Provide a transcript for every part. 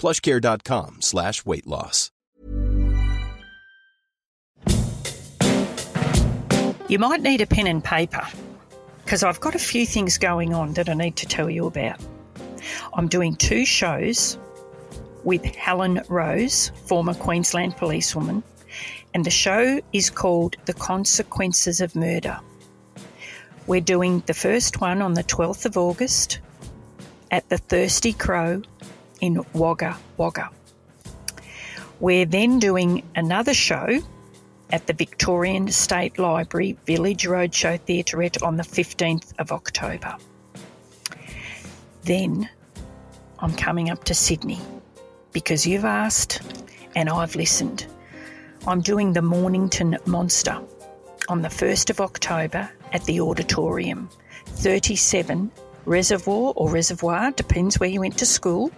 plushcare.com slash weight loss. You might need a pen and paper because I've got a few things going on that I need to tell you about. I'm doing two shows with Helen Rose, former Queensland policewoman, and the show is called The Consequences of Murder. We're doing the first one on the 12th of August at the Thirsty Crow in Wagga Wagga. We're then doing another show at the Victorian State Library Village Roadshow Theaterette on the 15th of October. Then I'm coming up to Sydney because you've asked and I've listened. I'm doing the Mornington Monster on the 1st of October at the Auditorium, 37 Reservoir or Reservoir, depends where you went to school,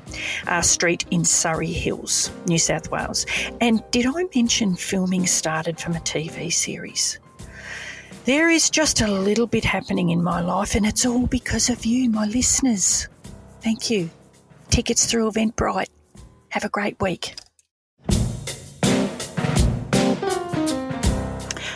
uh, Street in Surry Hills, New South Wales. And did I mention filming started from a TV series? There is just a little bit happening in my life, and it's all because of you, my listeners. Thank you. Tickets through Eventbrite. Have a great week.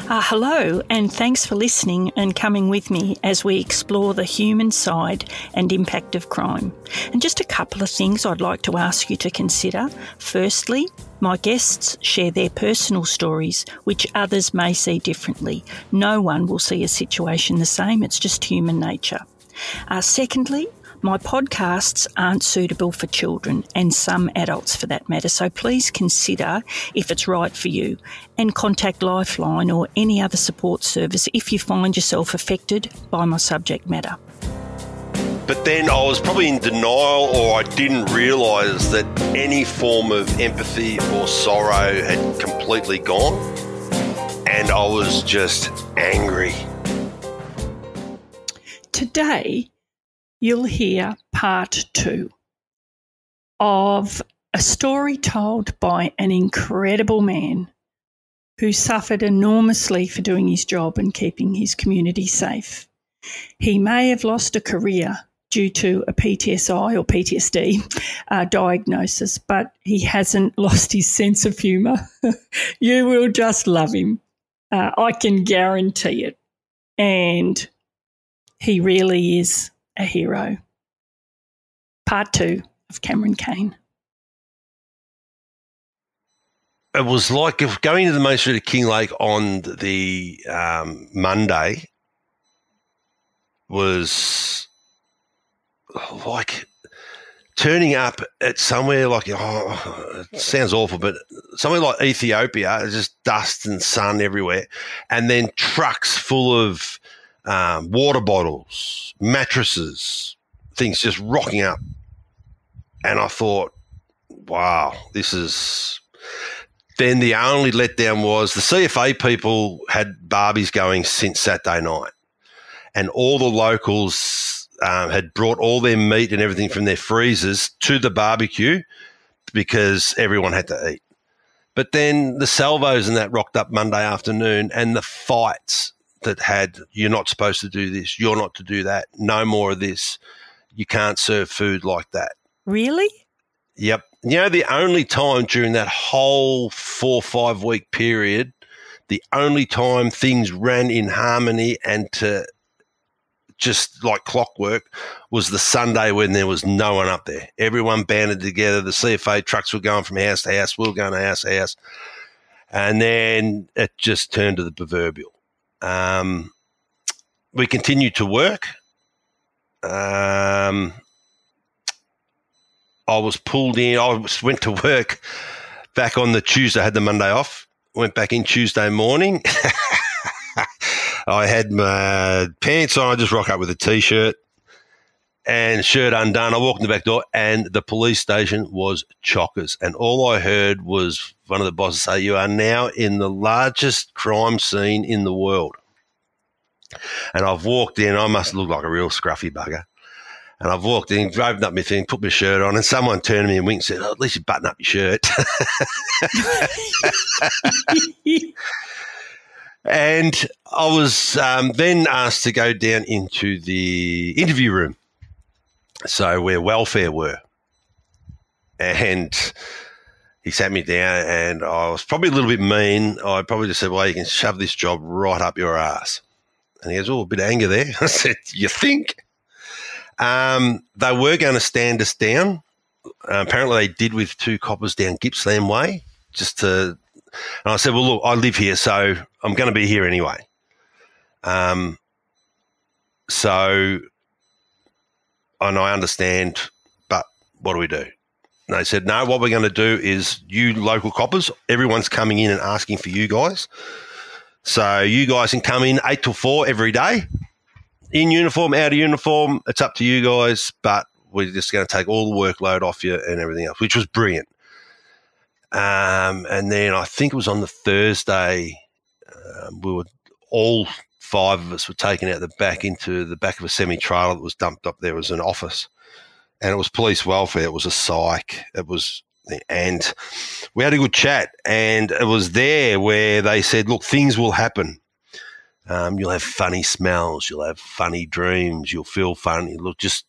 Uh, hello, and thanks for listening and coming with me as we explore the human side and impact of crime. And just a couple of things I'd like to ask you to consider. Firstly, my guests share their personal stories, which others may see differently. No one will see a situation the same, it's just human nature. Uh, secondly, my podcasts aren't suitable for children and some adults for that matter, so please consider if it's right for you and contact Lifeline or any other support service if you find yourself affected by my subject matter. But then I was probably in denial or I didn't realise that any form of empathy or sorrow had completely gone. And I was just angry. Today, you'll hear part two of a story told by an incredible man who suffered enormously for doing his job and keeping his community safe. He may have lost a career due to a PTSI or PTSD uh, diagnosis, but he hasn't lost his sense of humour. you will just love him. Uh, I can guarantee it. And he really is a hero. Part two of Cameron Caine. It was like if going to the Main Street of Kinglake on the um, Monday was like turning up at somewhere like oh, it sounds awful, but somewhere like Ethiopia, just dust and sun everywhere, and then trucks full of um, water bottles, mattresses, things just rocking up. And I thought, wow, this is. Then the only letdown was the CFA people had barbies going since Saturday night, and all the locals um, had brought all their meat and everything from their freezers to the barbecue because everyone had to eat. But then the salvos and that rocked up Monday afternoon, and the fights that had you're not supposed to do this, you're not to do that, no more of this. You can't serve food like that. Really? Yep. You know, the only time during that whole four, five week period, the only time things ran in harmony and to just like clockwork was the Sunday when there was no one up there. Everyone banded together. The CFA trucks were going from house to house. We were going to house to house. And then it just turned to the proverbial. Um, we continued to work. Um, I was pulled in. I went to work back on the Tuesday. I had the Monday off. Went back in Tuesday morning. I had my pants on. I just rock up with a t-shirt and shirt undone. I walked in the back door, and the police station was chockers. And all I heard was one of the bosses say, "You are now in the largest crime scene in the world." And I've walked in. I must look like a real scruffy bugger. And I've walked in, opened up my thing, put my shirt on, and someone turned to me and winked and said, oh, At least you button up your shirt. and I was um, then asked to go down into the interview room. So, where welfare were. And he sat me down, and I was probably a little bit mean. I probably just said, Well, you can shove this job right up your ass. And he goes, Oh, a bit of anger there. I said, You think? Um, they were going to stand us down. Uh, apparently, they did with two coppers down Gippsland Way, just to. And I said, "Well, look, I live here, so I'm going to be here anyway." Um, so, and I understand, but what do we do? And they said, "No, what we're going to do is you local coppers, everyone's coming in and asking for you guys. So you guys can come in eight till four every day." in uniform, out of uniform, it's up to you guys, but we're just going to take all the workload off you and everything else, which was brilliant. Um, and then I think it was on the Thursday, um, we were all five of us were taken out the back into the back of a semi trailer that was dumped up there was an office, and it was police welfare. It was a psych. It was. And we had a good chat, and it was there where they said, "Look, things will happen um, you'll have funny smells. You'll have funny dreams. You'll feel funny. Look, just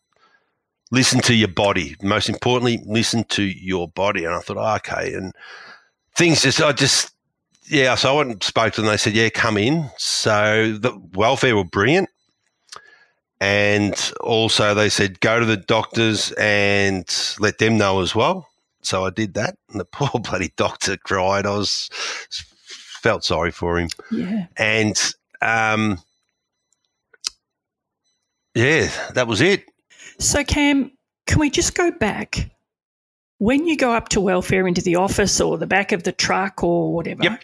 listen to your body. Most importantly, listen to your body. And I thought, oh, okay. And things just, I just, yeah. So I went and spoke to them. They said, yeah, come in. So the welfare were brilliant. And also they said, go to the doctors and let them know as well. So I did that. And the poor bloody doctor cried. I was felt sorry for him. Yeah. And um, yeah, that was it. So, Cam, can we just go back? When you go up to welfare into the office or the back of the truck or whatever, yep.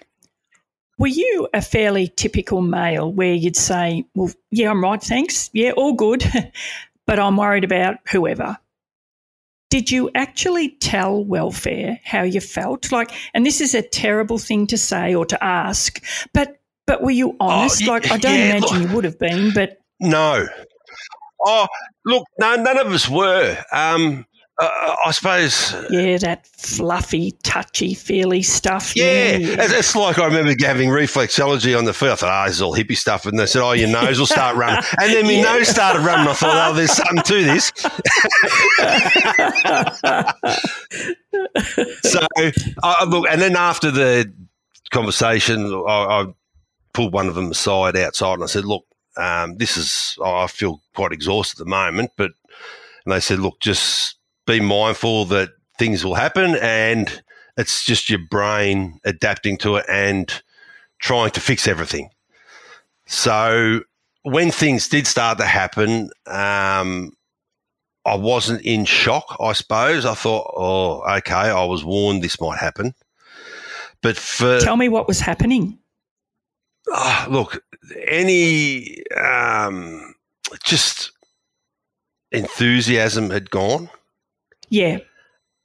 Were you a fairly typical male where you'd say, Well, yeah, I'm right, thanks. Yeah, all good. but I'm worried about whoever. Did you actually tell welfare how you felt? Like, and this is a terrible thing to say or to ask, but but were you oh, honest? Oh, like, I don't yeah, imagine look, you would have been, but. No. Oh, look, no, none of us were. Um, uh, I suppose. Yeah, that fluffy, touchy, feely stuff. Yeah, yeah, it's like I remember having reflexology on the foot. I thought, oh, this is all hippie stuff. And they said, oh, your nose will start running. And then my yeah. nose started running. I thought, oh, there's something to this. so, I, look, and then after the conversation, I, I pulled one of them aside outside and I said, look, um, this is, oh, I feel quite exhausted at the moment, but, and they said, look, just be mindful that things will happen and it's just your brain adapting to it and trying to fix everything. So when things did start to happen, um, I wasn't in shock, I suppose. I thought, oh, okay, I was warned this might happen. But for. Tell me what was happening oh, look, any um, just enthusiasm had gone. Yeah.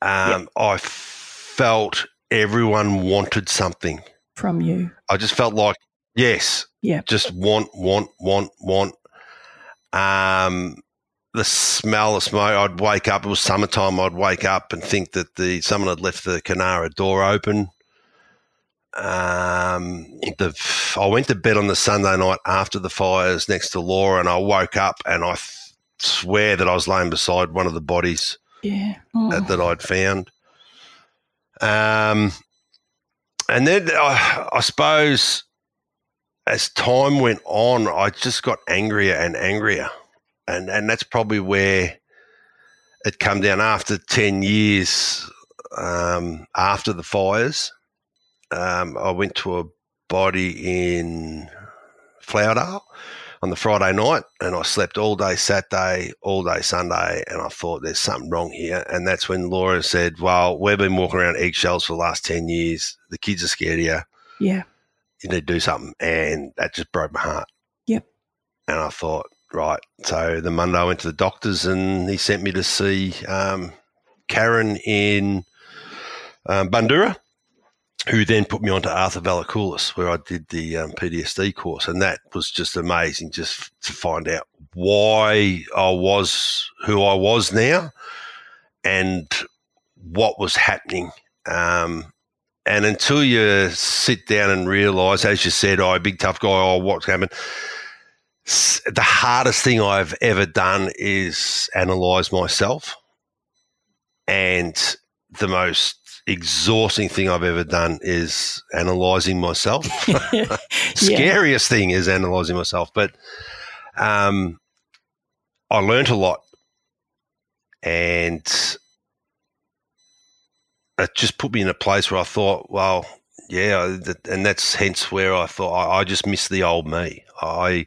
Um, yep. I felt everyone wanted something from you. I just felt like, yes, yeah, just want, want, want, want. Um, the smell of smoke. I'd wake up. It was summertime. I'd wake up and think that the someone had left the Coonara door open. Um, the I went to bed on the Sunday night after the fires next to Laura, and I woke up and I f- swear that I was laying beside one of the bodies yeah. oh. that, that, I'd found. Um, and then I, I suppose as time went on, I just got angrier and angrier, and and that's probably where it come down after ten years um, after the fires um, I went to a body in Flowerdale on the Friday night, and I slept all day Saturday, all day Sunday, and I thought there's something wrong here. And that's when Laura said, "Well, we've been walking around eggshells for the last ten years. The kids are scared of you. Yeah. You need to do something." And that just broke my heart. Yep. And I thought, right. So the Monday I went to the doctors, and he sent me to see um, Karen in um, Bundoora who then put me onto Arthur Valakoulis, where I did the um, PTSD course, and that was just amazing, just to find out why I was who I was now, and what was happening. Um, and until you sit down and realise, as you said, oh, big tough guy, oh, what's happened? The hardest thing I've ever done is analyse myself, and the most exhausting thing I've ever done is analyzing myself. Scariest thing is analyzing myself. But um, I learned a lot. And it just put me in a place where I thought, well, yeah, and that's hence where I thought I, I just miss the old me. I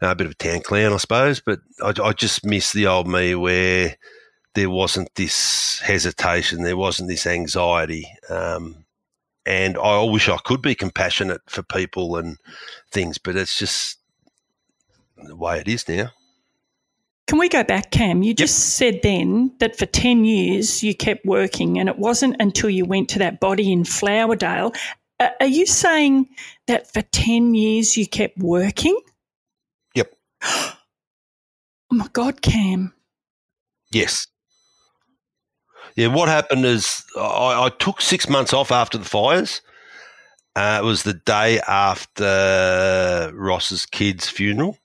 a bit of a town clown, I suppose, but I, I just miss the old me where there wasn't this hesitation, there wasn't this anxiety. Um, and I wish I could be compassionate for people and things, but it's just the way it is now. Can we go back, Cam? You just said then that for 10 years you kept working, and it wasn't until you went to that body in Flowerdale. Uh, are you saying that for 10 years you kept working? Yep. oh my God, Cam. Yes. Yeah, what happened is I, I took six months off after the fires. Uh, it was the day after Ross's kid's funeral.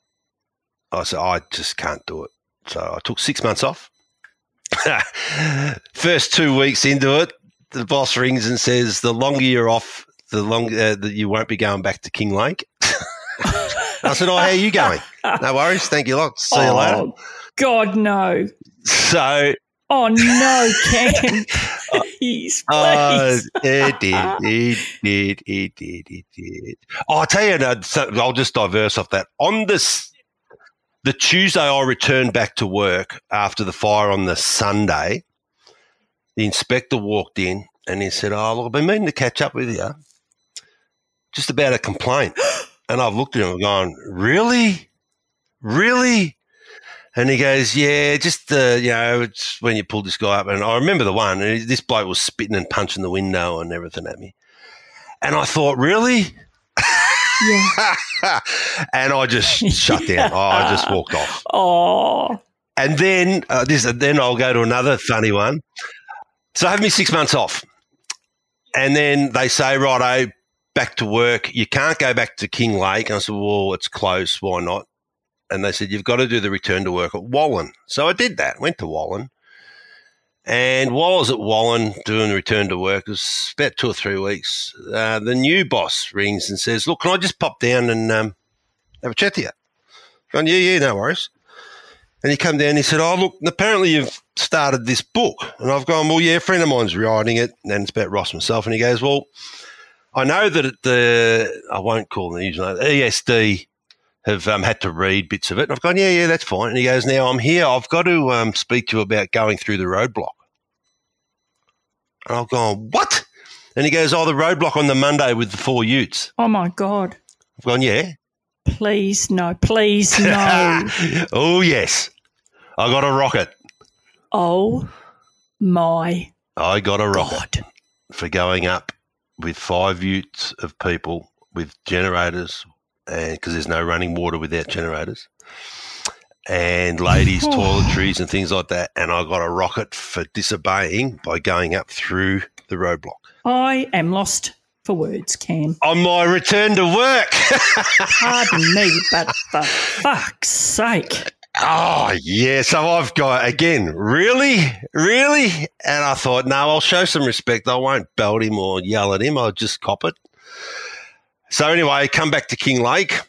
I said, I just can't do it. So I took six months off. First two weeks into it, the boss rings and says, the longer you're off, the longer uh, that you won't be going back to Kinglake. I said, oh, how are you going? No worries. Thank you a lot. See oh, you later. God, no. So Oh no, please, uh, it did, it did, it did, it did. Oh, I'll tell you, now, so I'll just diverse off that. On this, the Tuesday I returned back to work after the fire on the Sunday. The inspector walked in and he said, "Oh, look, I've been meaning to catch up with you, just about a complaint." and I've looked at him and gone, "Really, really?" And he goes, yeah, just uh, you know, it's when you pulled this guy up, and I remember the one. And this bloke was spitting and punching the window and everything at me, and I thought, really. Yeah. and I just shut down. I just walked off. Oh. And then uh, this, then I'll go to another funny one. So I have me six months off, and then they say, righto, back to work. You can't go back to Kinglake. And I said, well, it's close. Why not? And they said, You've got to do the return to work at Wallan. So I did that, went to Wallan. And while I was at Wallan doing the return to work, it was about two or three weeks, uh, the new boss rings and says, Look, can I just pop down and um, have a chat to you? Going, Yeah, yeah, no worries. And he come down and he said, Oh, look, apparently you've started this book. And I've gone, Well, yeah, a friend of mine's writing it. And it's about Ross himself. And he goes, Well, I know that the, I won't call the usual, ESD have um, had to read bits of it. And I've gone, yeah, yeah, that's fine. And he goes, now I'm here. I've got to um, speak to you about going through the roadblock. And I've gone, what? And he goes, oh, the roadblock on the Monday with the four utes. Oh, my God. I've gone, yeah. Please, no. Please, no. oh, yes. I got a rocket. Oh, my I got a rocket God. for going up with five utes of people with generators because there's no running water without generators, and ladies' toiletries and things like that. And I got a rocket for disobeying by going up through the roadblock. I am lost for words, Cam. On my return to work. Pardon me, but for fuck's sake. Oh, yeah. So I've got, again, really? Really? And I thought, no, I'll show some respect. I won't belt him or yell at him. I'll just cop it. So anyway, come back to Kinglake,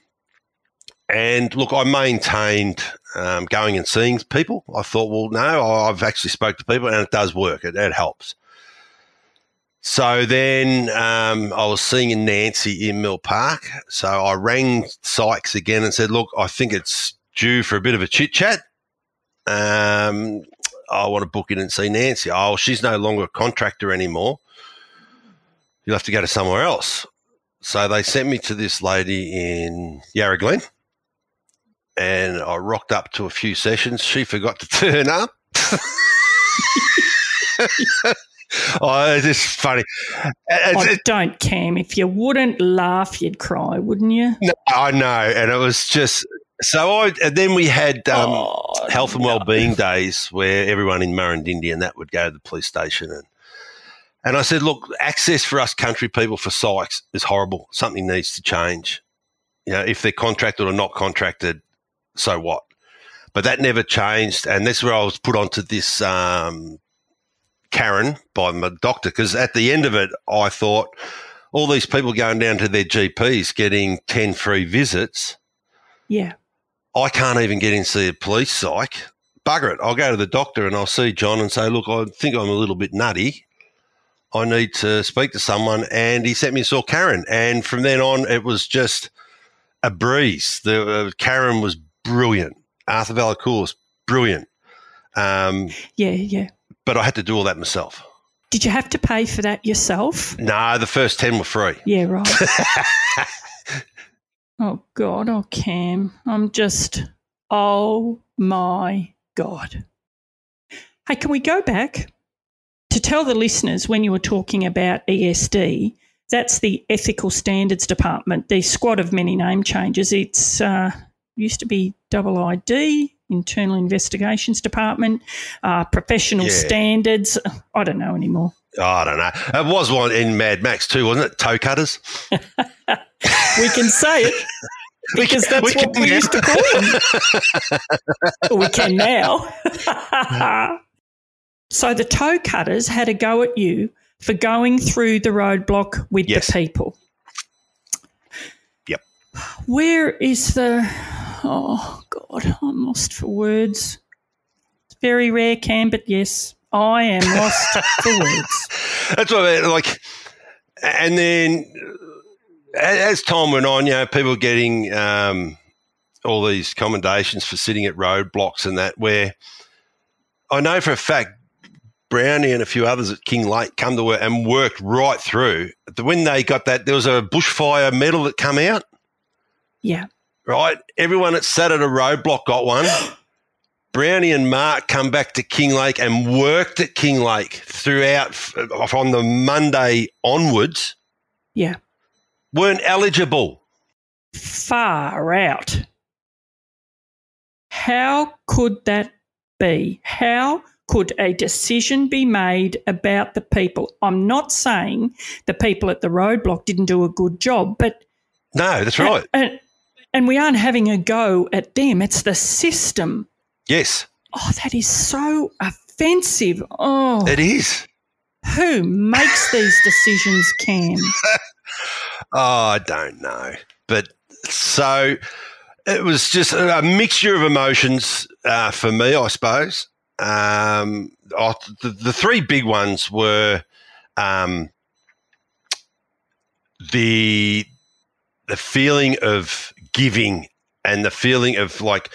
and look, I maintained um, going and seeing people. I thought, well, no, I've actually spoke to people, and it does work. It, it helps. So then um, I was seeing Nancy in Mill Park. So I rang psychs again and said, Look, I think it's due for a bit of a chit chat. Um, I want to book in and see Nancy. Oh, she's no longer a contractor anymore. You'll have to go to somewhere else. So they sent me to this lady in Yarra Glen. And I rocked up to a few sessions. She forgot to turn up. oh, it's just funny. It's, I don't, Cam. If you wouldn't laugh, you'd cry, wouldn't you? No, I know, and it was just so. I and then we had um, Oh, health and no. well-being days where everyone in Murrindindi and that would go to the police station and and I said, look, access for us country people for psychs is horrible. Something needs to change. You know, if they're contracted or not contracted, so what? But that never changed, and that's where I was put onto this um, Karen by my doctor because at the end of it, I thought all these people going down to their GPs getting ten free visits. Yeah. I can't even get in see a police psych. Bugger it. I'll go to the doctor and I'll see John and say, look, I think I'm a little bit nutty. I need to speak to someone. And he sent me and saw Karen. And from then on, it was just a breeze. The, uh, Karen was brilliant. Arthur Valacour was brilliant. Um, Yeah, yeah. but I had to do all that myself. Did you have to pay for that yourself? No, the first 10 were free. Yeah, right. oh, God. Oh, Cam. I'm just, oh, my God. Hey, can we go back to tell the listeners when you were talking about ESD? That's the Ethical Standards Department, the squad of many name changes. It's uh, used to be double ID, Internal Investigations Department, uh, Professional Yeah. Standards. I don't know anymore. Oh, I don't know. It was one in Mad Max too, wasn't it? Toe cutters. We can say it because that's we what can we used to call them. we can now. so the toe cutters had a go at you for going through the roadblock with Yes. the people. Yep. Where is the. Oh, God, I'm lost for words. It's very rare, Cam, but yes, I am lost for words. That's what I mean, like, and then as time went on, you know, people getting um, all these commendations for sitting at roadblocks and that. Where I know for a fact, Brownie and a few others at Kinglake come to work and worked right through. When they got that, there was a bushfire medal that come out. Yeah. Right, everyone that sat at a roadblock got one. Brownie and Mark come back to Kinglake and worked at Kinglake throughout from the Monday onwards. Yeah. Weren't eligible. far out. How could that be? How could a decision be made about the people? I'm not saying the people at the roadblock didn't do a good job, but No, that's right. and, and we aren't having a go at them. It's the system. Yes, Oh, that is so offensive. Oh, it is. who makes these decisions, Cam? Oh, I don't know. But so it was just a mixture of emotions uh, for me, I suppose. Um, I, the, the three big ones were um, the the feeling of giving and the feeling of like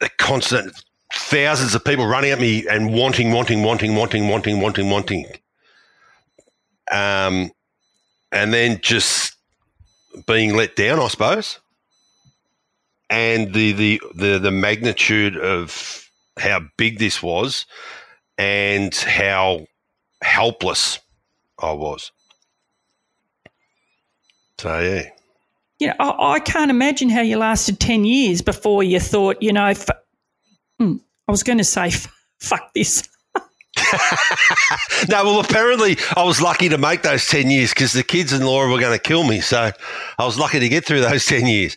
the constant thousands of people running at me and wanting, wanting, wanting, wanting, wanting, wanting, wanting. Um, and then just being let down, I suppose. And the the the, the magnitude of how big this was and how helpless I was. So yeah. you know, I, I can't imagine how you lasted 10 years before you thought, you know, f- Hmm, I was going to say, f- fuck this. no, well, apparently I was lucky to make those 10 years because the kids and Laura were going to kill me. So I was lucky to get through those 10 years.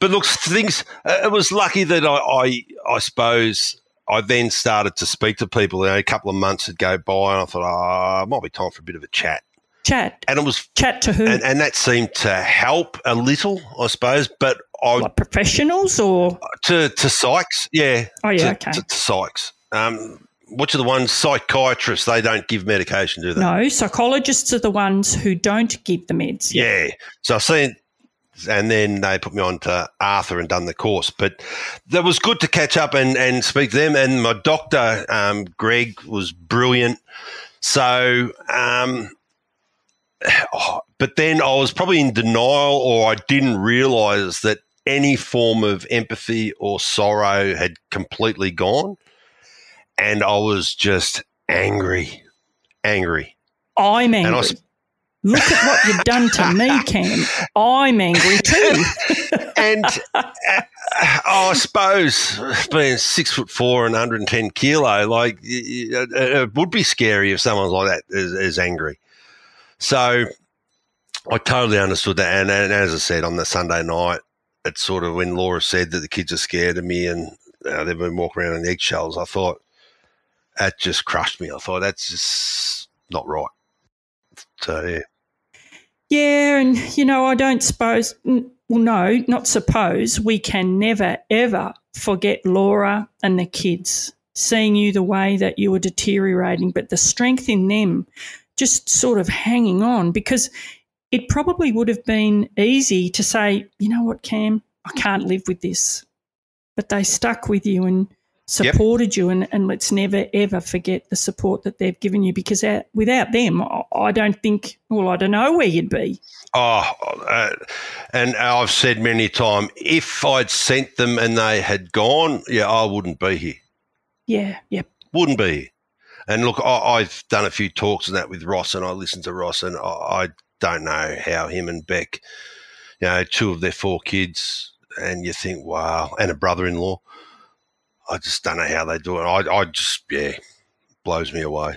But look, things, it was lucky that I, I, I suppose I then started to speak to people. You know, a couple of months would go by and I thought, oh, it might be time for a bit of a chat. Chat. And it was, Chat to who? and, and that seemed to help a little, I suppose. But I, like professionals or? to, to psychs, yeah. Oh, yeah, to, okay. to, to psychs. Um, which are the ones psychiatrists? They don't give medication, do they? No, psychologists are the ones who don't give the meds. Yeah. Yeah. So I've seen, and then they put me on to Arthur and done the course. But that was good to catch up and, and speak to them. And my doctor, um, Greg, was brilliant. So, um, oh, but then I was probably in denial or I didn't realize that any form of empathy or sorrow had completely gone. And I was just angry, angry. I'm angry. Look at what you've done to me, Cam. I'm angry too. and uh, I suppose being six foot four and 110 kilo, like it, it would be scary if someone like that is, is angry. So I totally understood that. And, and, as I said on the Sunday night, it's sort of when Laura said that the kids are scared of me and uh, they've been walking around in eggshells, I thought that just crushed me. I thought that's just not right. So, yeah. Yeah, and you know, I don't suppose, well, no, not suppose, we can never, ever forget Laura and the kids seeing you the way that you were deteriorating, but the strength in them just sort of hanging on because it probably would have been easy to say, you know what, Cam, I can't live with this. But they stuck with you and supported yep. you, and, and let's never ever forget the support that they've given you because without them, I don't think, well, I don't know where you'd be. Oh, uh, and I've said many times, if I'd sent them and they had gone, yeah, I wouldn't be here. Yeah, yep. Wouldn't be here. And look, I, have done a few talks and that with Ross, and I listened to Ross, and I, I don't know how him and Beck, you know, two of their four kids, and you think, wow, and a brother-in-law. I just don't know how they do it. I, I just, yeah, blows me away.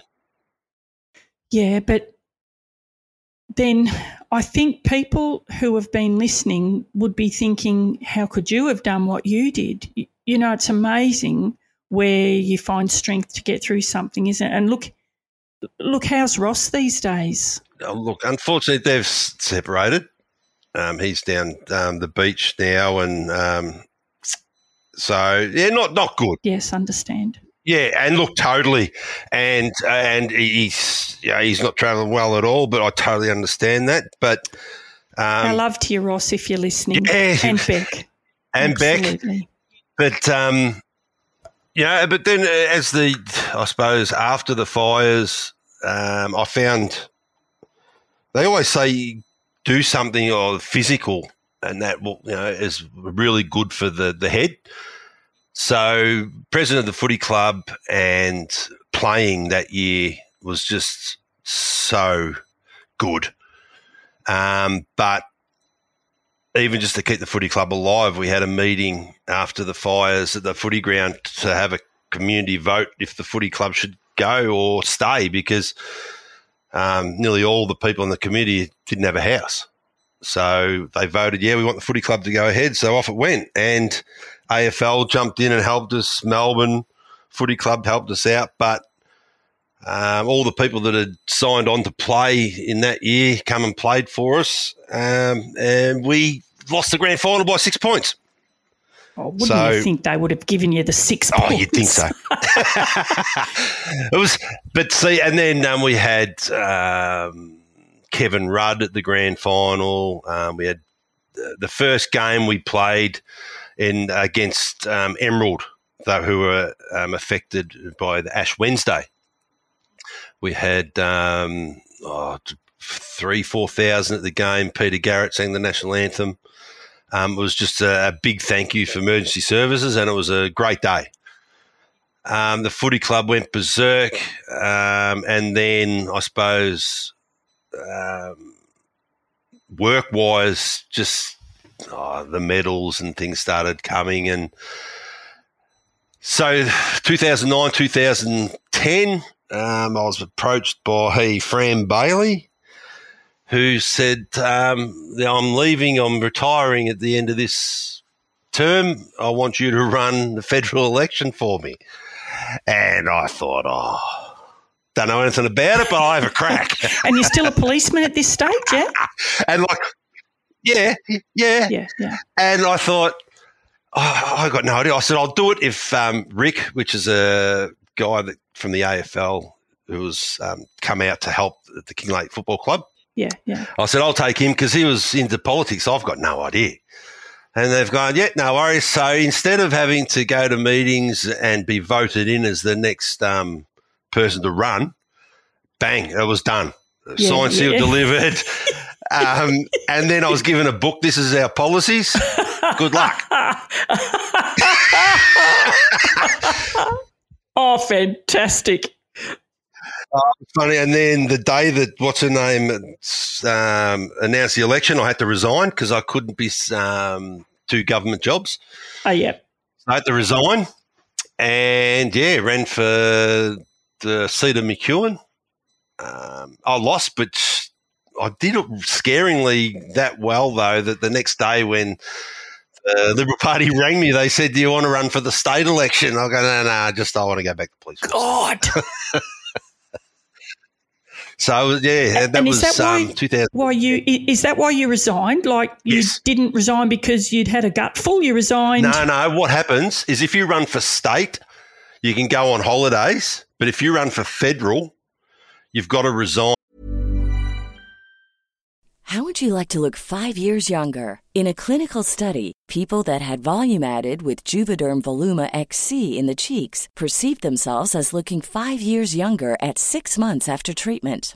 Yeah, but then I think people who have been listening would be thinking, how could you have done what you did? You know, it's amazing where you find strength to get through something, isn't it? And look, look, how's Ross these days? Oh, look, unfortunately, they've separated. Um, he's down um, the beach now, and um, so yeah, not not good. Yes, understand. Yeah, and look, totally, and and he's yeah, he's not travelling well at all. But I totally understand that. But um, I love to you, Ross, if you're listening, yeah, and Beck, and Absolutely. Beck. But um, yeah, but then uh, as the, I suppose after the fires, um, I found they always say do something or physical, and that will, you know is really good for the the head. So, president of the footy club and playing that year was just so good. Um, but even just to keep the footy club alive, we had a meeting after the fires at the footy ground to have a community vote if the footy club should go or stay because um, nearly all the people in the committee didn't have a house. So they voted, yeah, we want the footy club to go ahead. So off it went. And AFL jumped in and helped us. Melbourne Footy Club helped us out. But um, all the people that had signed on to play in that year come and played for us, um, and we lost the grand final by six points. Oh, wouldn't so, you think they would have given you the six? Oh, you'd think so. it was, but see, and then um, we had um, Kevin Rudd at the grand final. Um, we had the first game we played in against um, Emerald, though, who were um, affected by the Ash Wednesday we had um, oh, three, four thousand at the game. Peter Garrett sang the national anthem. Um, it was just a, a, big thank you for emergency services, and it was a great day. Um, the footy club went berserk, um, and then I suppose um, work wise, just oh, the medals and things started coming, and so 2009, 2010 um, I was approached by Fran Bailey, who said, um, I'm leaving, I'm retiring at the end of this term. I want you to run the federal election for me. And I thought, oh, don't know anything about it, but I have a crack. and you're still a policeman at this stage, yeah? and like, yeah, yeah. Yeah, yeah. And I thought, oh, I got no idea. I said, I'll do it if um, Rick, which is a guy that from the AFL who was um, come out to help the Kinglake Football Club. Yeah, yeah. I said, I'll take him because he was into politics. I've got no idea. And they've gone, yeah, no worries. So instead of having to go to meetings and be voted in as the next um, person to run, bang, it was done. Yeah, Signed, sealed, yeah. delivered. um, and then I was given a book. This is our policies. Good luck. Oh, fantastic. Funny. And then the day that what's her name um, announced the election, I had to resign because I couldn't be um, do government jobs. Oh, yeah. So I had to resign, and yeah, ran for the of McEwen. Um, I lost, but I did it scaringly that well though that the next day when the Liberal Party rang me, they said, "Do you want to run for the state election?" I go, "No, no, just I want to go back to police." force." God. So yeah, that and was that why, um, 2000. why you i- is that why you resigned? Like you Yes. didn't resign because you'd had a gut full. You resigned. No, no. What happens is if you run for state, you can go on holidays, but if you run for federal, you've got to resign. How would you like to look five years younger? In a clinical study, people that had volume added with Juvederm Voluma XC in the cheeks perceived themselves as looking five years younger at six months after treatment.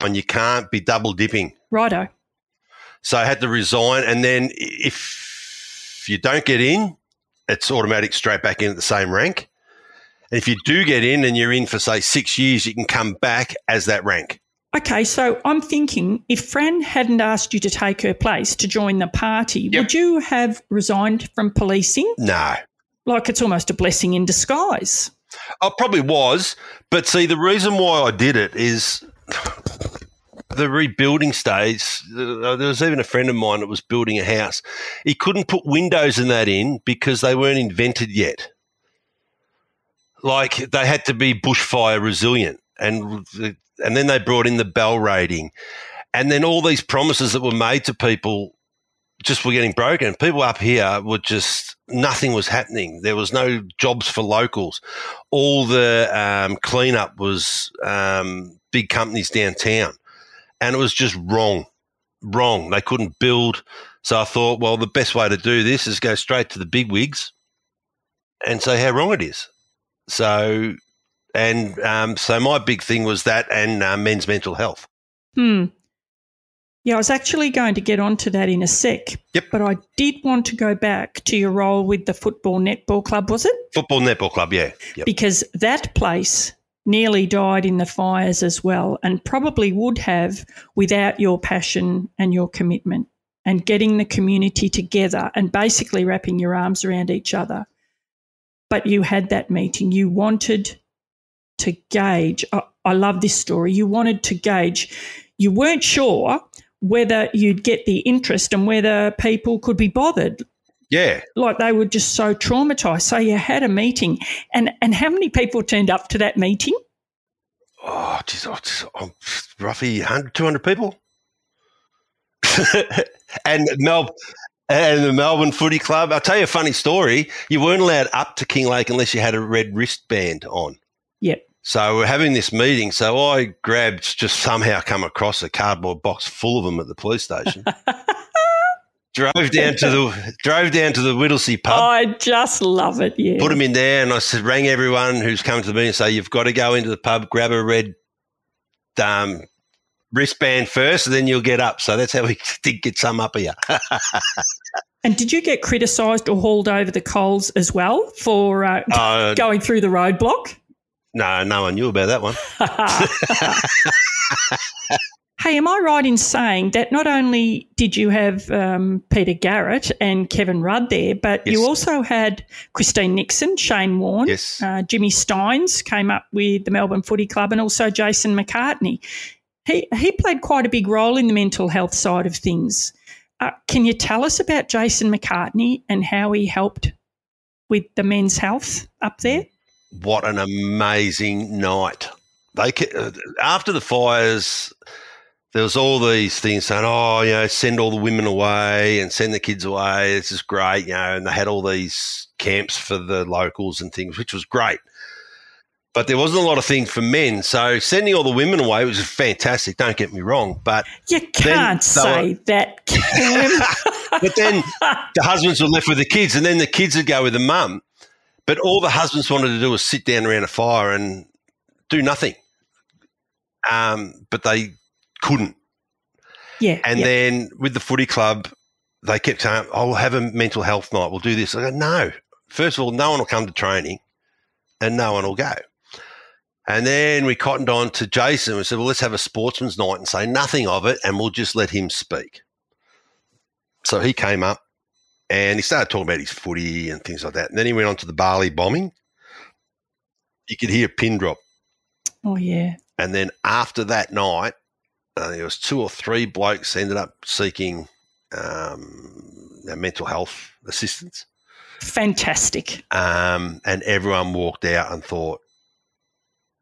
And you can't be double dipping. Righto. So I had to resign. And then if you don't get in, it's automatic straight back in at the same rank. And if you do get in and you're in for, say, six years, you can come back as that rank. Okay, so I'm thinking if Fran hadn't asked you to take her place to join the party, Yep. would you have resigned from policing? No. Like it's almost a blessing in disguise. I probably was. But see, the reason why I did it is the rebuilding stage. uh, There was even a friend of mine that was building a house. He couldn't put windows and that in because they weren't invented yet. Like they had to be bushfire resilient, and and then they brought in the BAL rating, and then all these promises that were made to people just were getting broken. People up here were just nothing was happening. There was no jobs for locals. All the um, cleanup was um, big companies downtown, and it was just wrong. Wrong. They couldn't build. So I thought, well, the best way to do this is go straight to the big wigs and say how wrong it is. So, and um, so my big thing was that and uh, men's mental health. Hmm. Yeah, I was actually going to get onto that in a sec. Yep. But I did want to go back to your role with the Football Netball Club, was it? Football Netball Club, yeah. Yep. Because that place nearly died in the fires as well, and probably would have without your passion and your commitment and getting the community together and basically wrapping your arms around each other. But you had that meeting. You wanted to gauge. I, I love this story. You wanted to gauge. You weren't sure whether you'd get the interest and whether people could be bothered. Yeah. Like they were just so traumatized. So you had a meeting. And and how many people turned up to that meeting? Oh, geez, oh, oh, roughly 100, 200 people. and Mel and the Melbourne Footy Club. I'll tell you a funny story. You weren't allowed up to Kinglake unless you had a red wristband on. Yep. So we're having this meeting. So I grabbed, just somehow come across a cardboard box full of them at the police station. drove down to the drove down to the Whittlesea pub. I just love it. Yeah. Put them in there, and I said, rang everyone who's come to the meeting. Say you've got to go into the pub, grab a red um, wristband first, and then you'll get up. So that's how we did get some up here. and did you get criticised or hauled over the coals as well for uh, uh, going through the roadblock? No, no one knew about that one. Hey, am I right in saying that not only did you have um, Peter Garrett and Kevin Rudd there, but yes. you also had Christine Nixon, Shane Warne, yes. uh, Jimmy Stynes came up with the Melbourne Footy Club, and also Jason McCartney. He, he played quite a big role in the mental health side of things. Uh, can you tell us about Jason McCartney and how he helped with the men's health up there? what an amazing night. They after the fires, there was all these things saying, "Oh, you know, send all the women away and send the kids away. This is great," you know. And they had all these camps for the locals and things, which was great. But there wasn't a lot of things for men, so sending all the women away was fantastic. Don't get me wrong, but you can't say were, that, but then the husbands were left with the kids, and then the kids would go with the mum. But all the husbands wanted to do was sit down around a fire and do nothing. Um, but they couldn't. Yeah. And yeah. then with the footy club, they kept saying, "Oh, we'll have a mental health night. We'll do this." I go, "No. First of all, no one will come to training, and no one will go." And then we cottoned on to Jason. We said, "Well, let's have a sportsman's night and say nothing of it, and we'll just let him speak." So he came up, and he started talking about his footy and things like that. And then he went on to the Bali bombing. You could hear a pin drop. Oh, yeah. And then after that night, uh, there was two or three blokes ended up seeking um, mental health assistance. Fantastic. Um, and everyone walked out and thought,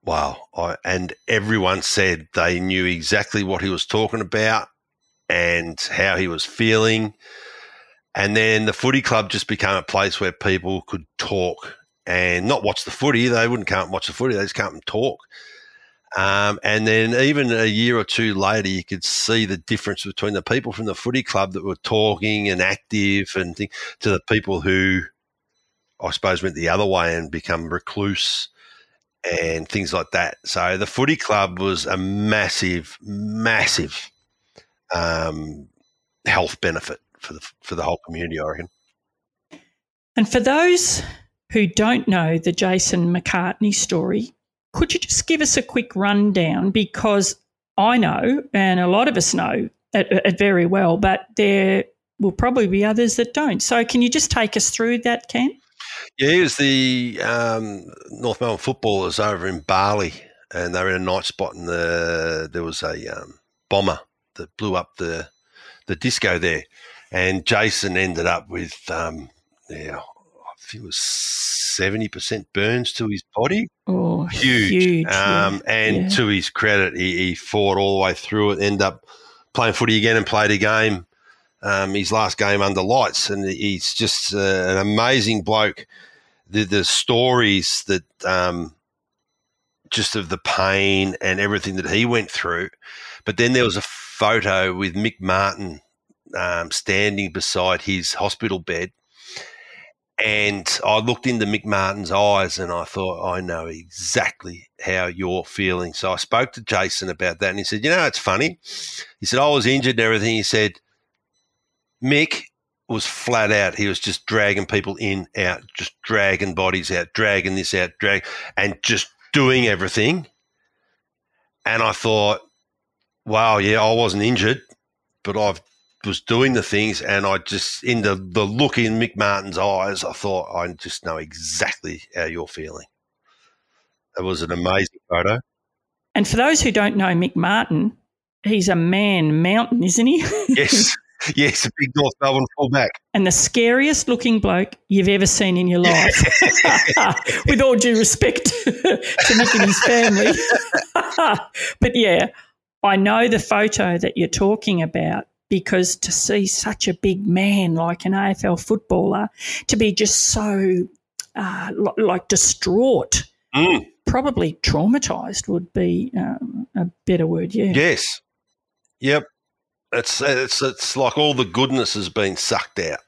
wow. I, and everyone said they knew exactly what he was talking about and how he was feeling and then the footy club just became a place where people could talk and not watch the footy. They wouldn't come and watch the footy, they just come and talk. Um, and then even a year or two later, you could see the difference between the people from the footy club that were talking and active and to the people who, I suppose, went the other way and become recluse and things like that. So the footy club was a massive, massive um, health benefit for the for the whole community, I reckon. And for those who don't know the Jason McCartney story, could you just give us a quick rundown? Because I know, and a lot of us know it, it very well, but there will probably be others that don't. So, can you just take us through that, Ken? Yeah, he was the um, North Melbourne footballers over in Bali, and they were in a night spot, and the, there was a um, bomber that blew up the the disco there. And Jason ended up with, um, yeah, think it was 70% burns to his body. Oh, huge. huge um, yeah. And yeah. to his credit, he, he, fought all the way through it, ended up playing footy again and played a game, um, his last game under lights. And he's just uh, an amazing bloke. The, the stories that um, just of the pain and everything that he went through. But then there was a photo with Mick Martin um, standing beside his hospital bed. And I looked into Mick Martin's eyes and I thought, I know exactly how you're feeling. So I spoke to Jason about that and he said, You know, it's funny. He said, I was injured and everything. He said, Mick was flat out. He was just dragging people in, out, just dragging bodies out, dragging this out, drag, and just doing everything. And I thought, wow, yeah, I wasn't injured, but I was doing the things, and I just in the the look in Mick Martin's eyes, I thought I just know exactly how you're feeling. That was an amazing photo. And for those who don't know Mick Martin, he's a man mountain, isn't he? Yes. Yes, a big North Melbourne fullback. And the scariest looking bloke you've ever seen in your life. With all due respect to Mick and his family. but yeah, I know the photo that you're talking about because to see such a big man like an AFL footballer to be just so uh, like distraught, mm. probably traumatized would be um, a better word. Yeah. Yes. Yep. It's it's it's like all the goodness has been sucked out.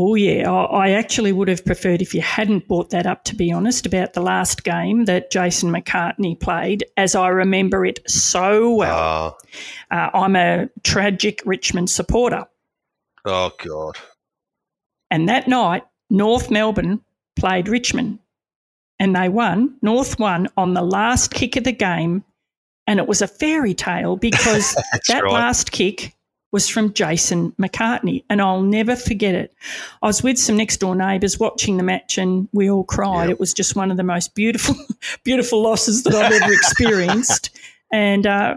Oh, yeah. I actually would have preferred if you hadn't brought that up, to be honest, about the last game that Jason McCartney played, as I remember it so well. Uh, uh, I'm a tragic Richmond supporter. Oh, God. And that night, North Melbourne played Richmond and they won. North won on the last kick of the game. And it was a fairy tale because that right. last kick was from Jason McCartney, and I'll never forget it. I was with some next door neighbours watching the match, and we all cried. Yep. It was just one of the most beautiful, beautiful losses that I've ever experienced, and uh,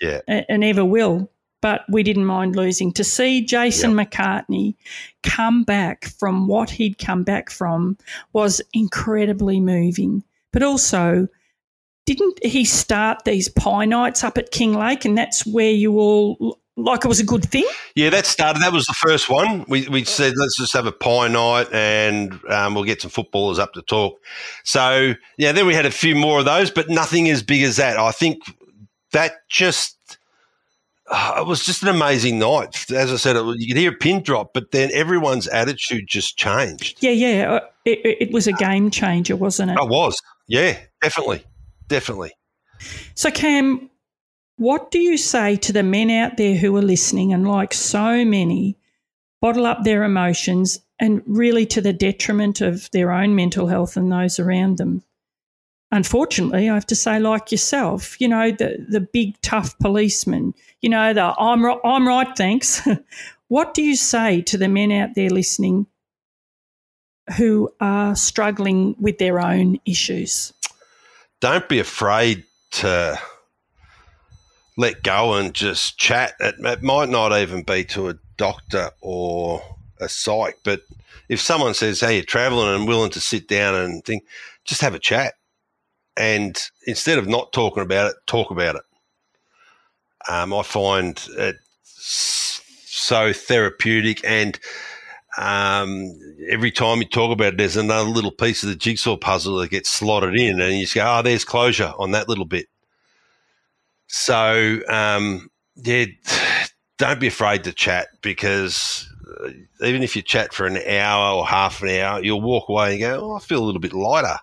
yeah, and ever will. But we didn't mind losing. To see Jason yep. McCartney come back from what he'd come back from was incredibly moving. But also, didn't he start these pie nights up at Kinglake, and that's where you all like it was a good thing? Yeah, that started. That was the first one. We, we said let's just have a pie night and um, we'll get some footballers up to talk. So yeah, then we had a few more of those, but nothing as big as that. I think that just uh, it was just an amazing night. As I said, it, you could hear a pin drop, but then everyone's attitude just changed. Yeah, yeah, uh, it, it was a game changer, wasn't it? It was. Yeah, definitely, definitely. So Cam, what do you say to the men out there who are listening and, like so many, bottle up their emotions and really to the detriment of their own mental health and those around them? Unfortunately, I have to say, like yourself, you know, the, the big tough policeman, you know, the I'm, I'm right, thanks. what do you say to the men out there listening who are struggling with their own issues? Don't be afraid to let go and just chat. It, it might not even be to a doctor or a psych, but if someone says, "Hey, you're traveling and willing to sit down and think," just have a chat, and instead of not talking about it, talk about it. Um, I find it so therapeutic, and um, every time you talk about it, there's another little piece of the jigsaw puzzle that gets slotted in, and you just go, "Oh, there's closure on that little bit." So, um, yeah, don't be afraid to chat because uh, even if you chat for an hour or half an hour, you'll walk away and go, oh, I feel a little bit lighter.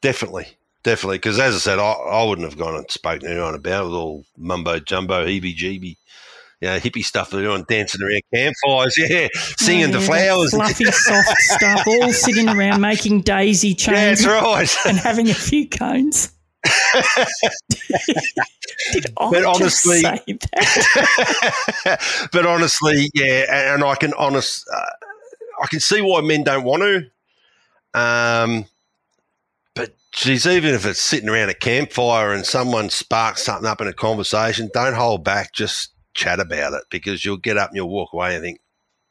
Definitely. Definitely. Because as I said, I, I wouldn't have gone and spoken to anyone about it all mumbo jumbo, heebie jeebie you know, hippie stuff they're doing, dancing around campfires, yeah, singing yeah, the flowers, fluffy, soft stuff, all sitting around making daisy chains. Yeah, that's right, and having a few cones. But honestly, but honestly, yeah, and I can honest, uh, I can see why men don't want to. Um, but geez, even if it's sitting around a campfire and someone sparks something up in a conversation, don't hold back. Just chat about it because you'll get up and you'll walk away and think,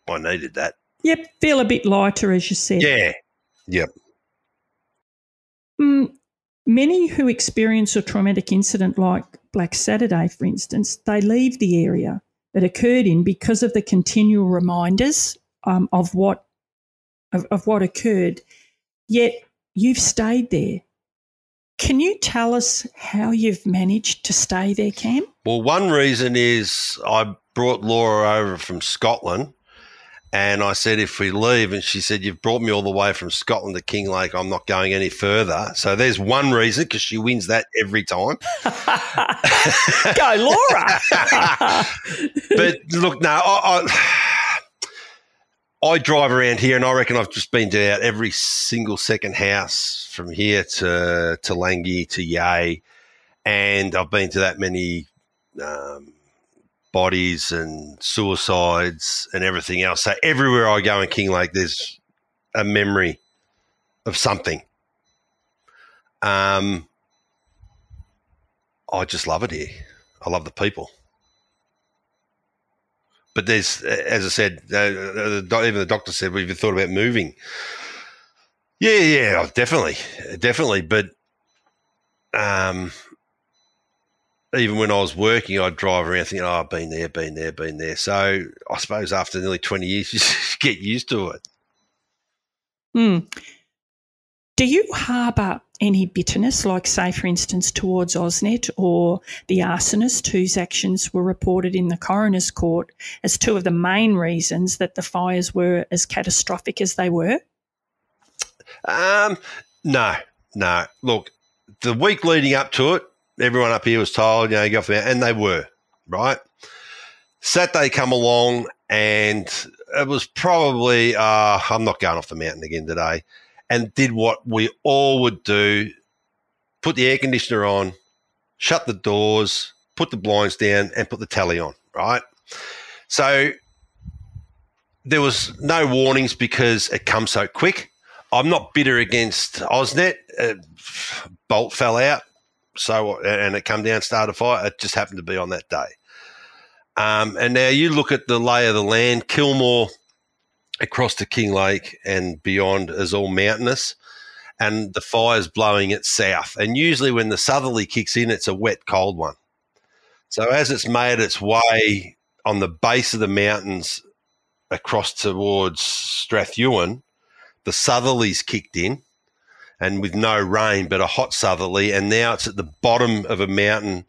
I needed that. Yep, feel a bit lighter, as you said. Yeah. Yep. Mm, Many who experience a traumatic incident like Black Saturday, for instance, they leave the area that occurred in because of the continual reminders um, of what of, of what occurred. Yet you've stayed there. Can you tell us how you've managed to stay there, Cam? Well, one reason is I brought Laura over from Scotland and I said, if we leave, and she said, You've brought me all the way from Scotland to Kinglake, I'm not going any further. So there's one reason because she wins that every time. Go, Laura. but look, no, I, I, I, drive around here and I reckon I've just been to out every single second house from here to, to Langi to Yea. And I've been to that many. Um, bodies and suicides and everything else. So everywhere I go in Kinglake, there's a memory of something. Um, I just love it here. I love the people. But there's, as I said, uh, even the doctor said, we've thought about moving. Yeah, yeah, definitely, definitely. But um, even when I was working, I'd drive around thinking, oh, I've been there, been there, been there. So I suppose after nearly 20 years, you just get used to it. Hmm. Do you harbour any bitterness, like, say, for instance, towards AusNet or the arsonist whose actions were reported in the coroner's court as two of the main reasons that the fires were as catastrophic as they were? Um, no, no. Look, the week leading up to it, everyone up here was told, you know, you go off the mountain, and they were, right? Saturday come along, and it was probably, uh, I'm not going off the mountain again today, and did what we all would do put the air conditioner on, shut the doors, put the blinds down, and put the tally on, right? So there was no warnings because it comes so quick. I'm not bitter against AusNet. Uh, bolt fell out so and it come down, start a fire. It just happened to be on that day. Um, and now you look at the lay of the land, Kilmore across to Kinglake and beyond is all mountainous, and the fire's blowing it south. And usually when the southerly kicks in, it's a wet, cold one. So as it's made its way on the base of the mountains across towards Strathewen, the southerlies kicked in and with no rain, but a hot southerly. And now it's at the bottom of a mountain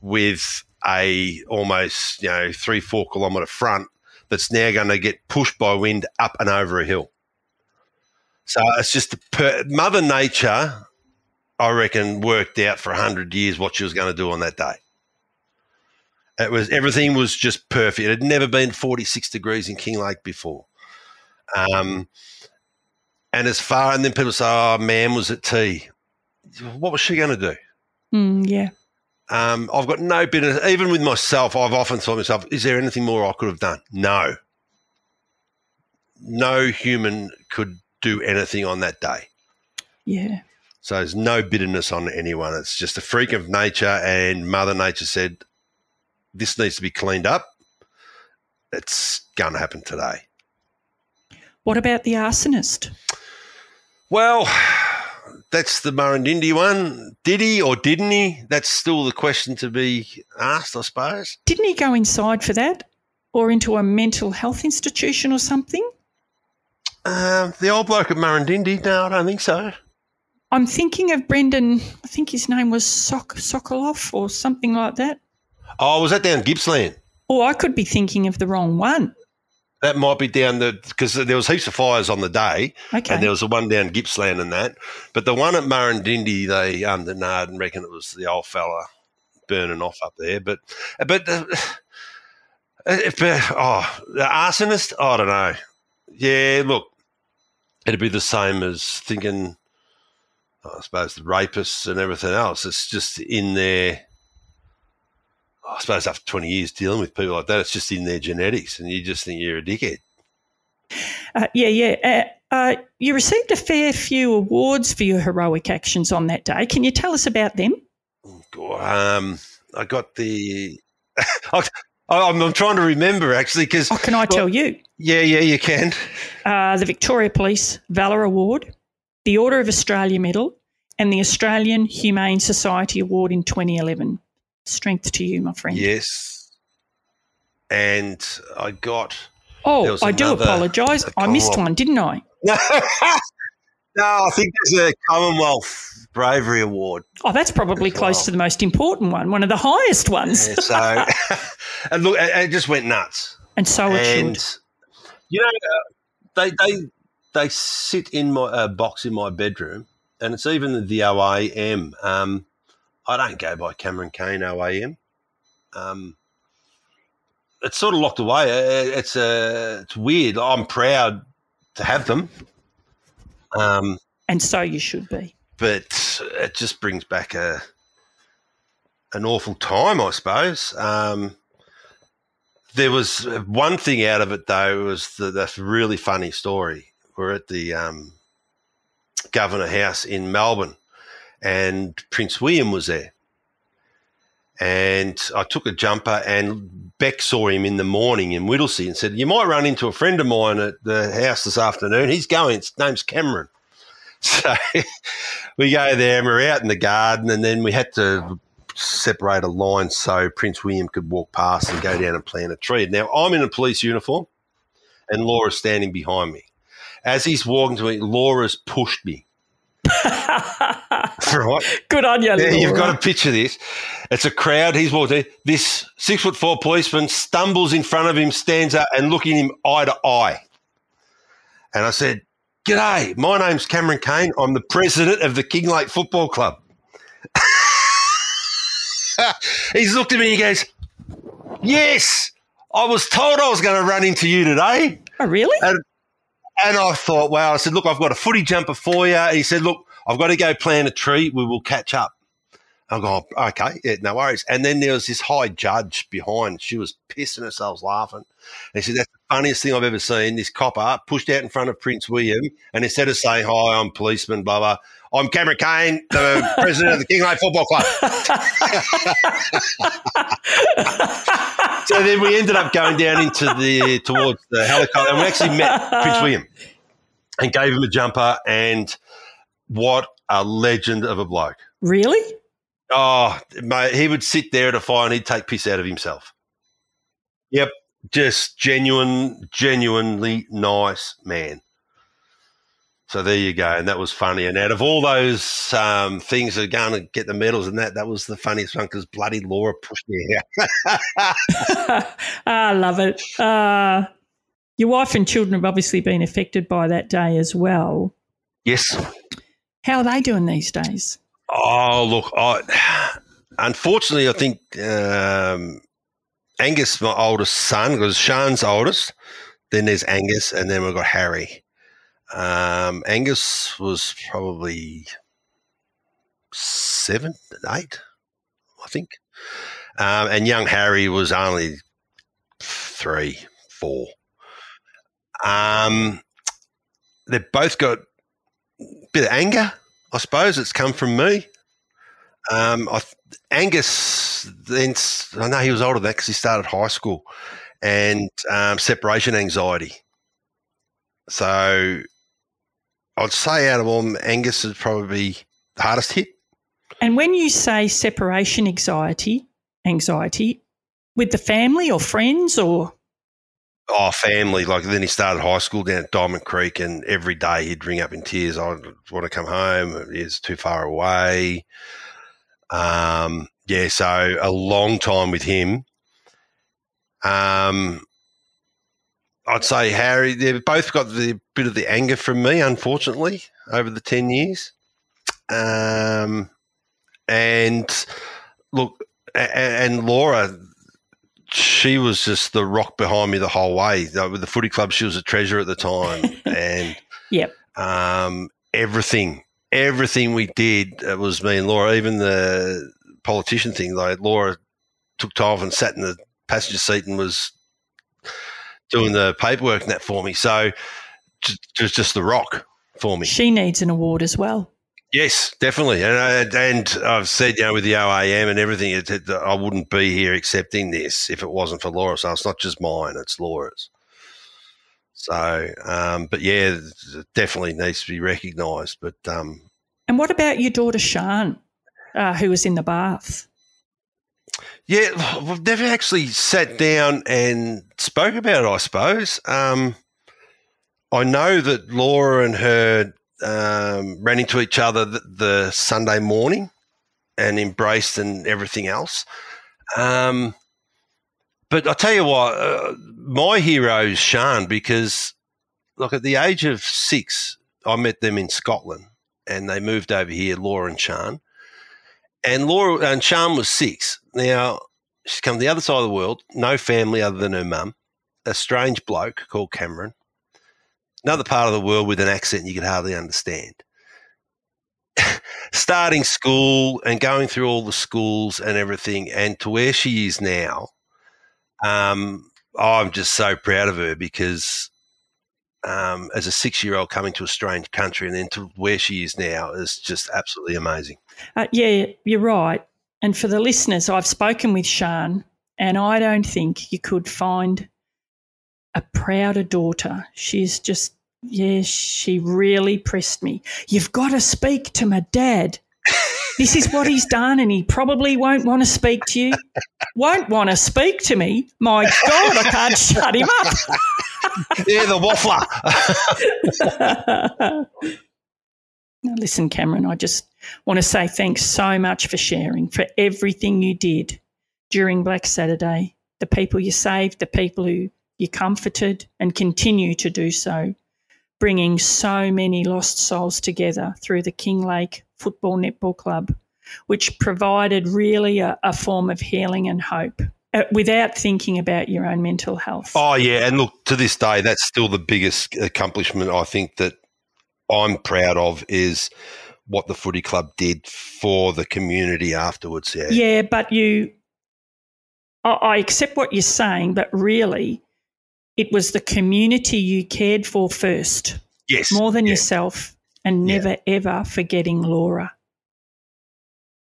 with a almost, you know, three, four kilometre front that's now going to get pushed by wind up and over a hill. So it's just per- Mother Nature, I reckon, worked out for 100 years what she was going to do on that day. It was everything was just perfect. It had never been 46 degrees in Kinglake before. Um, and as far, and then people say, oh, man was at tea. What was she going to do? Mm, yeah. Um, I've got no bitterness. Even with myself, I've often thought to myself, is there anything more I could have done? No. No human could do anything on that day. Yeah. So there's no bitterness on anyone. It's just a freak of nature, and Mother Nature said, this needs to be cleaned up. It's going to happen today. What about the arsonist? Well, that's the Murrindindi one. Did he or didn't he? That's still the question to be asked, I suppose. Didn't he go inside for that? Or into a mental health institution or something? Um, the old bloke at Murrindindi? No, I don't think so. I'm thinking of Brendan, I think his name was Sok- Sokoloff or something like that. Oh, was that down Gippsland? Or I could be thinking of the wrong one. That might be down the because there was heaps of fires on the day, okay. and there was a one down Gippsland and that. But the one at Murrindindi, they um, the Nard and reckon it was the old fella burning off up there. But but uh, if, uh, oh the arsonist, I don't know. Yeah, look, it'd be the same as thinking. I suppose the rapists and everything else. It's just in there. I suppose after 20 years dealing with people like that, it's just in their genetics, and you just think you're a dickhead. Uh, yeah, yeah. Uh, uh, you received a fair few awards for your heroic actions on that day. Can you tell us about them? Um, I got the. I'm, I'm, trying to remember actually because. Oh, can I well, tell you? Yeah, yeah, you can. Uh, the Victoria Police Valour Award, the Order of Australia Medal, and the Australian Humane Society Award in 2011. Strength to you, my friend. Yes. And I got. Oh, I do apologise. I missed one, didn't I? No, I think there's a Commonwealth Bravery Award. Oh, that's probably close to the most important one, one of the highest ones. Yeah, so, and look, it, just went nuts. And so it and should. you know, they they they sit in my uh, box in my bedroom, and it's even the OAM. Um, I don't go by Cameron Caine OAM. Um, it's sort of locked away. It's uh, it's weird. I'm proud to have them, um, And so you should be. but it just brings back a an awful time, I suppose. Um, there was one thing out of it though It was the, the really funny story. We're at the um, Governor House in Melbourne, and Prince William was there. And I took a jumper, and Beck saw him in the morning in Whittlesea and said, "You might run into a friend of mine at the house this afternoon. He's going. His name's Cameron." So we go there, and we're out in the garden, and then we had to separate a line so Prince William could walk past and go down and plant a tree. Now I'm in a police uniform, and Laura's standing behind me. As he's walking to me, Laura's pushed me. right? Good on you, Yeah, you've got to picture this. It's a crowd. He's walking. This six foot four policeman stumbles in front of him, stands up, and looking him eye to eye. And I said, "G'day, my name's Cameron Caine. I'm the president of the Kinglake Football Club." He's looked at me. And he goes, "Yes, I was told I was going to run into you today." Oh, really? And, and I thought, wow, I said, look, I've got a footy jumper for you. He said, look, I've got to go plant a tree. We will catch up. I'm going, oh, okay, yeah, no worries. And then there was this high judge behind. She was pissing herself laughing. And she said, that's the funniest thing I've ever seen. This copper pushed out in front of Prince William. And instead of saying, hi, I'm policeman, blah, blah, I'm Cameron Caine, the president of the Kinglake Football Club. so then we ended up going down into the towards the helicopter, and we actually met Prince William and gave him a jumper. And what a legend of a bloke! really? Oh, mate, he would sit there at a fire and he'd take piss out of himself. Yep, just genuine, genuinely nice man. So there you go, and that was funny. And out of all those um, things that are going to get the medals and that, that was the funniest one because bloody Laura pushed me out. I love it. Uh, your wife and children have obviously been affected by that day as well. yes. How are they doing these days? Oh, look, I, unfortunately, I think um, Angus, my oldest son, because Sean's oldest, then there's Angus, and then we've got Harry. Um, Angus was probably seven, eight, I think. Um, and young Harry was only three, four. Um, they've both got a bit of anger, I suppose. It's come from me. Um, I, Angus, then I know he was older than that because he started high school, and um, separation anxiety. So I'd say out of all, them, Angus is probably the hardest hit. And when you say separation anxiety, anxiety with the family or friends or Oh, family. Like then he started high school down at Diamond Creek, and every day he'd ring up in tears. I want to come home. It's too far away. Um, yeah, so a long time with him. Um, I'd say Harry. They've both got the bit of the anger from me, unfortunately, over the ten years. Um, and look, a- a- and Laura, she was just the rock behind me the whole way. With the footy club, she was a treasure at the time, and Yep. um, everything, everything we did it was me and Laura. Even the politician thing, like Laura took time off and sat in the passenger seat and was doing the paperwork and that for me. So ju- just just the rock for me. she needs an award as well. Yes, definitely, and I, and I've said you know with the OAM and everything, it, it, I wouldn't be here accepting this if it wasn't for Laura. So it's not just mine; it's Laura's. So, um, but yeah, it definitely needs to be recognised. But um, And what about your daughter Shan, uh, who was in the bath? Yeah, we've never actually sat down and spoke about it. I suppose um, I know that Laura and her um, ran into each other the, the, Sunday morning and embraced and everything else. Um, but I tell you what, uh, my hero is Sean because, look, at the age of six, I met them in Scotland and they moved over here, Laura and Sean. And Laura and Sean was six. Now, she's come to the other side of the world, no family other than her mum, a strange bloke called Cameron, another part of the world with an accent you could hardly understand. Starting school and going through all the schools and everything, and to where she is now, um, I'm just so proud of her because um, as a six year old coming to a strange country and then to where she is now is just absolutely amazing. Uh, yeah, you're right. And for the listeners, I've spoken with Sean, and I don't think you could find a prouder daughter. She's just, yeah, she really pressed me. You've got to speak to my dad this is what he's done, and he probably won't want to speak to you. Won't want to speak to me. My God, I can't shut him up. yeah, the waffler. now, listen, Cameron, I just want to say thanks so much for sharing, for everything you did during Black Saturday, the people you saved, the people who you comforted, and continue to do so, bringing so many lost souls together through the Kinglake Football Netball Club, which provided really a, a form of healing and hope uh, without thinking about your own mental health. Oh, yeah. And look, to this day, that's still the biggest accomplishment I think that I'm proud of is what the footy club did for the community afterwards. Yeah. Yeah, but you, I, I accept what you're saying, but really, it was the community you cared for first. Yes. More than yeah. yourself and never yeah. ever forgetting Laura.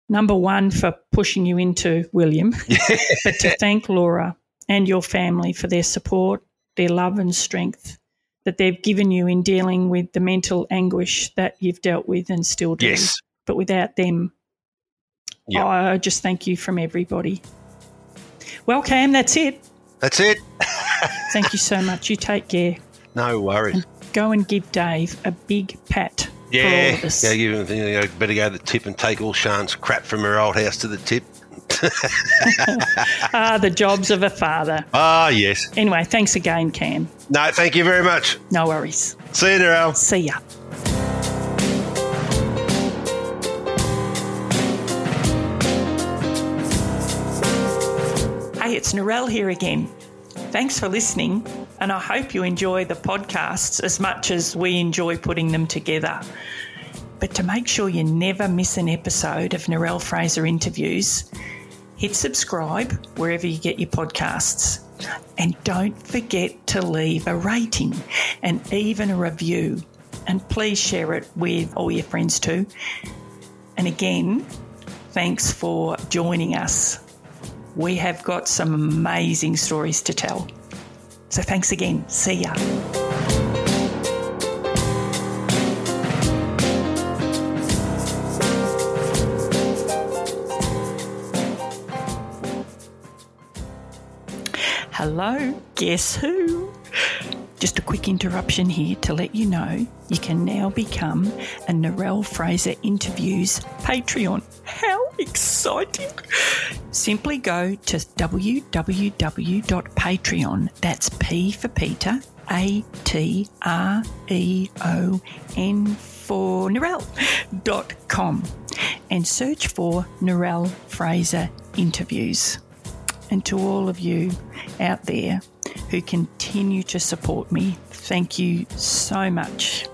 Number one, for pushing you into William, but to thank Laura and your family for their support, their love and strength that they've given you in dealing with the mental anguish that you've dealt with and still do. Yes. But without them, yep. I just thank you from everybody. Well, Cam, that's it. That's it. thank you so much. You take care. No worries. And go and give Dave a big pat. Yeah, yeah. Him, you know, better go to the tip and take all Sean's crap from her old house to the tip. ah, the jobs of a father. Ah, yes. Anyway, thanks again, Cam. No, thank you very much. No worries. See you, Narelle. See ya. Hey, it's Narelle here again. Thanks for listening, and I hope you enjoy the podcasts as much as we enjoy putting them together. But to make sure you never miss an episode of Narelle Fraser interviews, hit subscribe wherever you get your podcasts. And don't forget to leave a rating and even a review. And please share it with all your friends too. And again, thanks for joining us we have got some amazing stories to tell. So thanks again. See ya. Hello, guess who? Just a quick interruption here to let you know you can now become a Narelle Fraser Interviews Patreon. How exciting! Simply go to www.patreon, that's P for Peter, A T R E O N for Narelle.com and search for Narelle Fraser Interviews. And to all of you out there who continue to support me, thank you so much.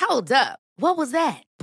Hold up. What was that?